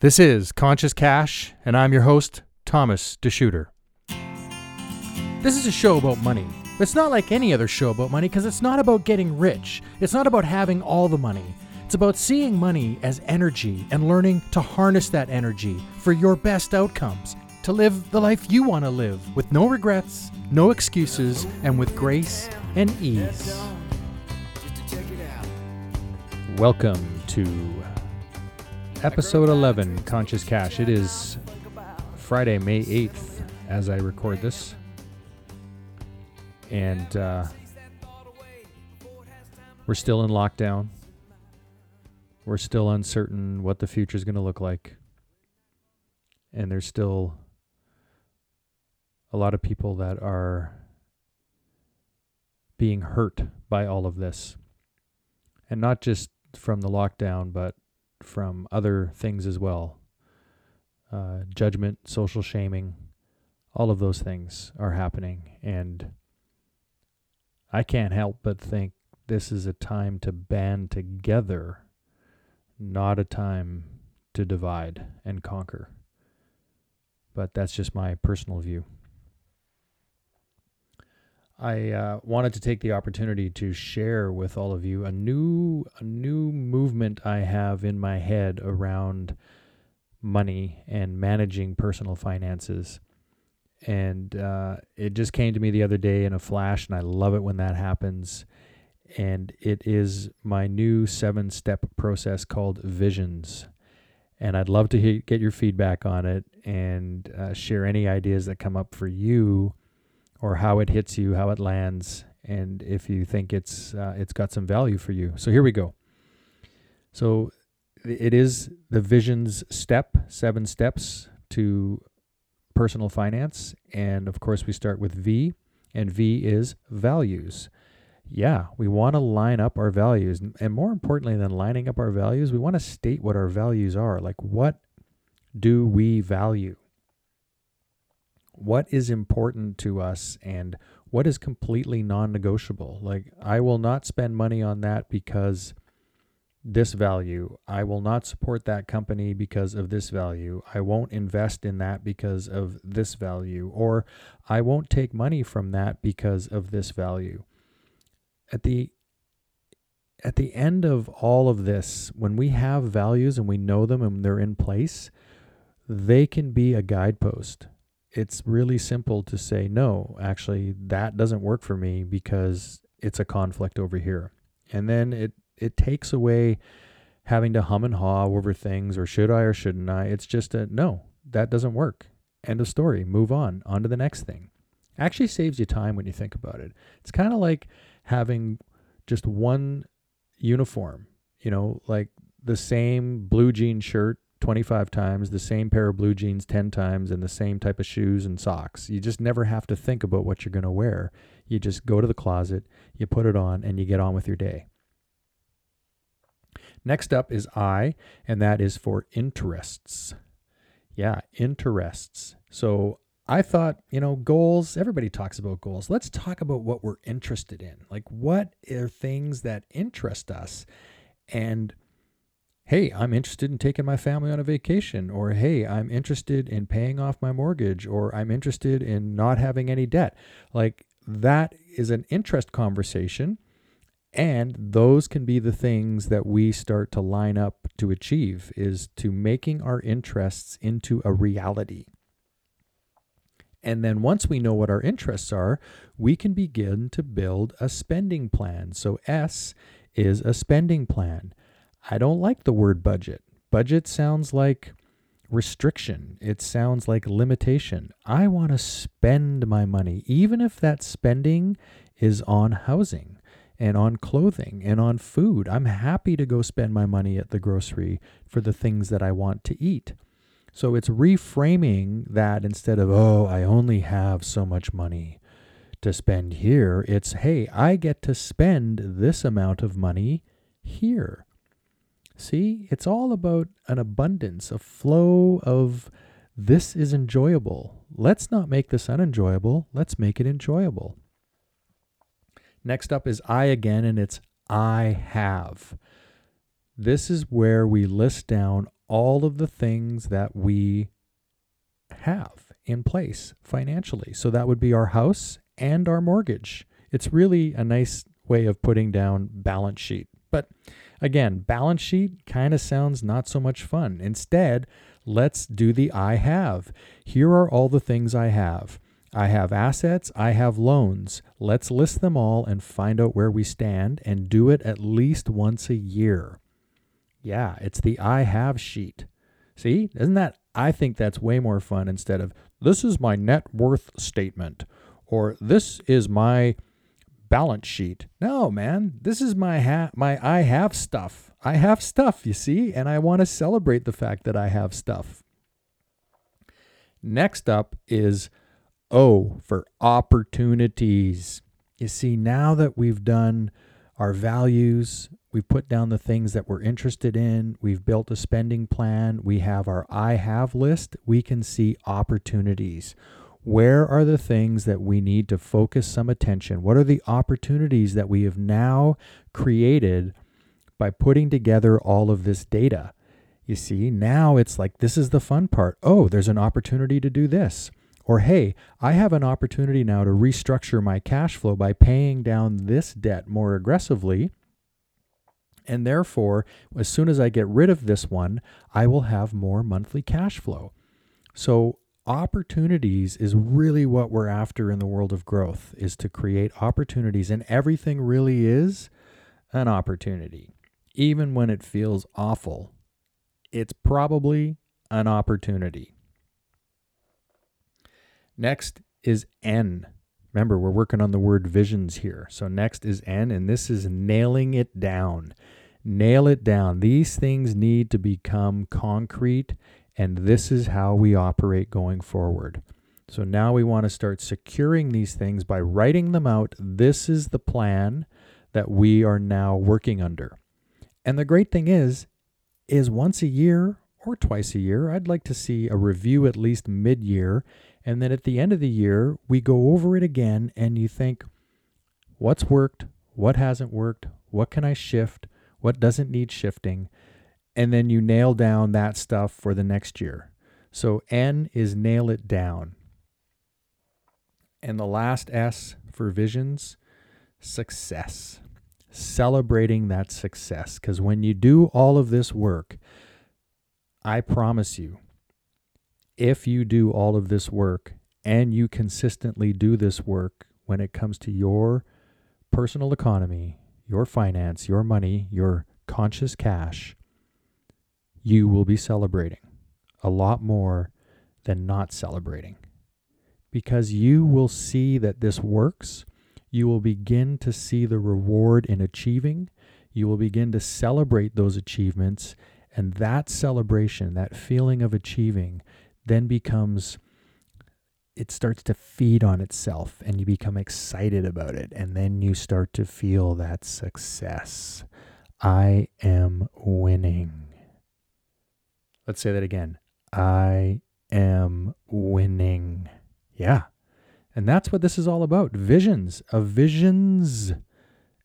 This is Conscious Cash, and I'm your host, Thomas DeShooter. This is a show about money. It's not like any other show about money because it's not about getting rich. It's not about having all the money. It's about seeing money as energy and learning to harness that energy for your best outcomes, to live the life you want to live with no regrets, no excuses, and with grace and ease. Welcome to episode 11 Conscious Cash. It is Friday, May 8th, as I record this. And uh, we're still in lockdown. We're still uncertain what the future is going to look like. And there's still a lot of people that are being hurt by all of this. And not just from the lockdown, but from other things as well. Uh, judgment, social shaming, all of those things are happening. And I can't help but think this is a time to band together, not a time to divide and conquer. But that's just my personal view. I uh, wanted to take the opportunity to share with all of you a new a new movement I have in my head around money and managing personal finances. And uh, it just came to me the other day in a flash, and I love it when that happens. And it is my new seven step process called Visions. And I'd love to hear, get your feedback on it and uh, share any ideas that come up for you or how it hits you, how it lands, and if you think it's uh, it's got some value for you. So here we go. So it is the vision's step, seven steps to personal finance, and of course we start with V, and V is values. Yeah, we want to line up our values, and more importantly than lining up our values, we want to state what our values are. Like what do we value? What is important to us and what is completely non negotiable. Like, I will not spend money on that because this value. I will not support that company because of this value. I won't invest in that because of this value. Or I won't take money from that because of this value. At the at the end of all of this, when we have values and we know them and they're in place, they can be a guidepost it's really simple to say, no, actually, that doesn't work for me because it's a conflict over here. And then it, it takes away having to hum and haw over things or should I or shouldn't I. It's just a no, that doesn't work. End of story. Move on. On to the next thing. Actually saves you time when you think about it. It's kind of like having just one uniform, you know, like the same blue jean shirt 25 times, the same pair of blue jeans 10 times, and the same type of shoes and socks. You just never have to think about what you're going to wear. You just go to the closet, you put it on, and you get on with your day. Next up is I, and that is for interests. Yeah, interests. So I thought, you know, goals, everybody talks about goals. Let's talk about what we're interested in. Like, what are things that interest us? And hey, I'm interested in taking my family on a vacation, or hey, I'm interested in paying off my mortgage, or I'm interested in not having any debt. Like that is an interest conversation. And those can be the things that we start to line up to achieve is to making our interests into a reality. And then once we know what our interests are, we can begin to build a spending plan. So S is a spending plan. I don't like the word budget. Budget sounds like restriction, it sounds like limitation. I want to spend my money, even if that spending is on housing and on clothing and on food. I'm happy to go spend my money at the grocery for the things that I want to eat. So it's reframing that instead of, oh, I only have so much money to spend here. It's, hey, I get to spend this amount of money here. See, it's all about an abundance, a flow of this is enjoyable. Let's not make this unenjoyable. Let's make it enjoyable. Next up is I again, and it's I have. This is where we list down all of the things that we have in place financially. So that would be our house and our mortgage. It's really a nice way of putting down balance sheet. But again, balance sheet kind of sounds not so much fun. Instead, let's do the I have. Here are all the things I have. I have assets, I have loans. Let's list them all and find out where we stand and do it at least once a year. Yeah, it's the I have sheet. See, isn't that? I think that's way more fun instead of this is my net worth statement or this is my balance sheet. No, man, this is my ha- my I have stuff. I have stuff, you see, and I want to celebrate the fact that I have stuff. Next up is O for opportunities. You see, now that we've done our values, we've put down the things that we're interested in, we've built a spending plan, we have our I have list, we can see opportunities. Where are the things that we need to focus some attention? What are the opportunities that we have now created by putting together all of this data? You see, now it's like this is the fun part. Oh, there's an opportunity to do this. Or, hey, I have an opportunity now to restructure my cash flow by paying down this debt more aggressively. And therefore, as soon as I get rid of this one, I will have more monthly cash flow. So, opportunities is really what we're after in the world of growth is to create opportunities and everything really is an opportunity. Even when it feels awful, it's probably an opportunity. Next is N. Remember, we're working on the word visions here. So next is N, and this is nailing it down. Nail it down. These things need to become concrete, and this is how we operate going forward. So now we want to start securing these things by writing them out. This is the plan that we are now working under. And the great thing is, is once a year or twice a year, I'd like to see a review at least mid year and then at the end of the year, we go over it again and you think, what's worked? What hasn't worked? What can I shift? What doesn't need shifting? And then you nail down that stuff for the next year. So N is nail it down. And the last S for visions, success. Celebrating that success. Because when you do all of this work, I promise you, if you do all of this work and you consistently do this work when it comes to your personal economy, your finance, your money, your conscious cash, you will be celebrating a lot more than not celebrating. Because you will see that this works. You will begin to see the reward in achieving. You will begin to celebrate those achievements. And that celebration, that feeling of achieving, then becomes it starts to feed on itself and you become excited about it and then you start to feel that success i am winning let's say that again i am winning yeah and that's what this is all about visions a visions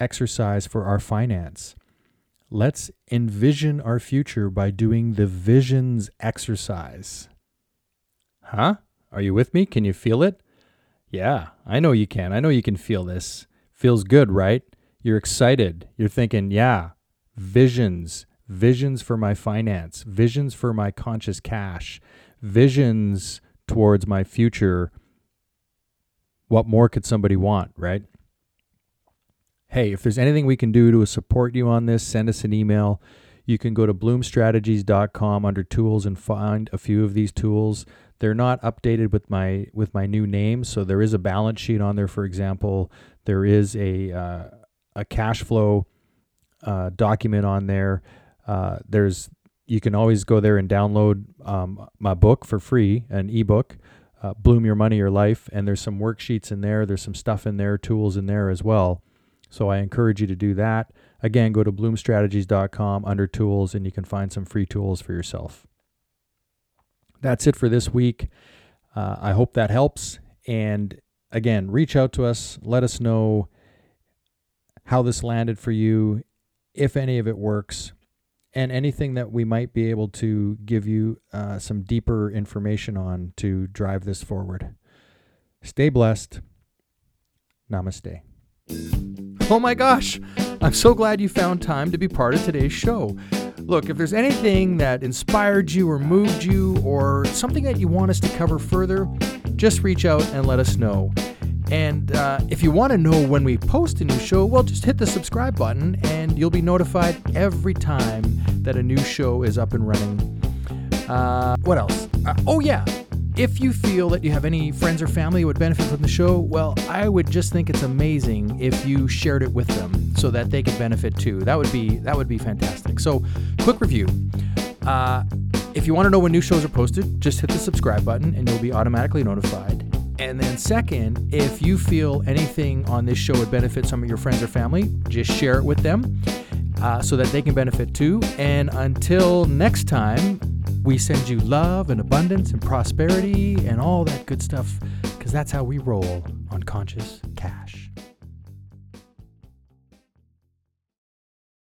exercise for our finance let's envision our future by doing the visions exercise Huh? Are you with me? Can you feel it? Yeah, I know you can. I know you can feel this. Feels good, right? You're excited. You're thinking, yeah, visions, visions for my finance, visions for my conscious cash, visions towards my future. What more could somebody want, right? Hey, if there's anything we can do to support you on this, send us an email. You can go to bloomstrategies.com under tools and find a few of these tools. They're not updated with my with my new name, so there is a balance sheet on there. For example, there is a uh, a cash flow uh, document on there. Uh, there's you can always go there and download um, my book for free, an ebook, uh, Bloom Your Money Your Life, and there's some worksheets in there. There's some stuff in there, tools in there as well. So I encourage you to do that. Again, go to bloomstrategies.com under tools, and you can find some free tools for yourself that's it for this week. Uh, I hope that helps. And again, reach out to us. Let us know how this landed for you, if any of it works. And anything that we might be able to give you uh, some deeper information on to drive this forward. Stay blessed. Namaste. Oh my gosh, I'm so glad you found time to be part of today's show. Look, if there's anything that inspired you or moved you or something that you want us to cover further, just reach out and let us know. And uh, if you want to know when we post a new show, well, just hit the subscribe button and you'll be notified every time that a new show is up and running. Uh, what else? Uh, oh, yeah. If you feel that you have any friends or family who would benefit from the show, well, I would just think it's amazing if you shared it with them so that they could benefit too. That would be that would be fantastic. So, quick review. Uh, if you want to know when new shows are posted, just hit the subscribe button and you'll be automatically notified. And then, second, if you feel anything on this show would benefit some of your friends or family, just share it with them uh, so that they can benefit too. And until next time, we send you love and abundance and prosperity and all that good stuff because that's how we roll on Conscious Cash.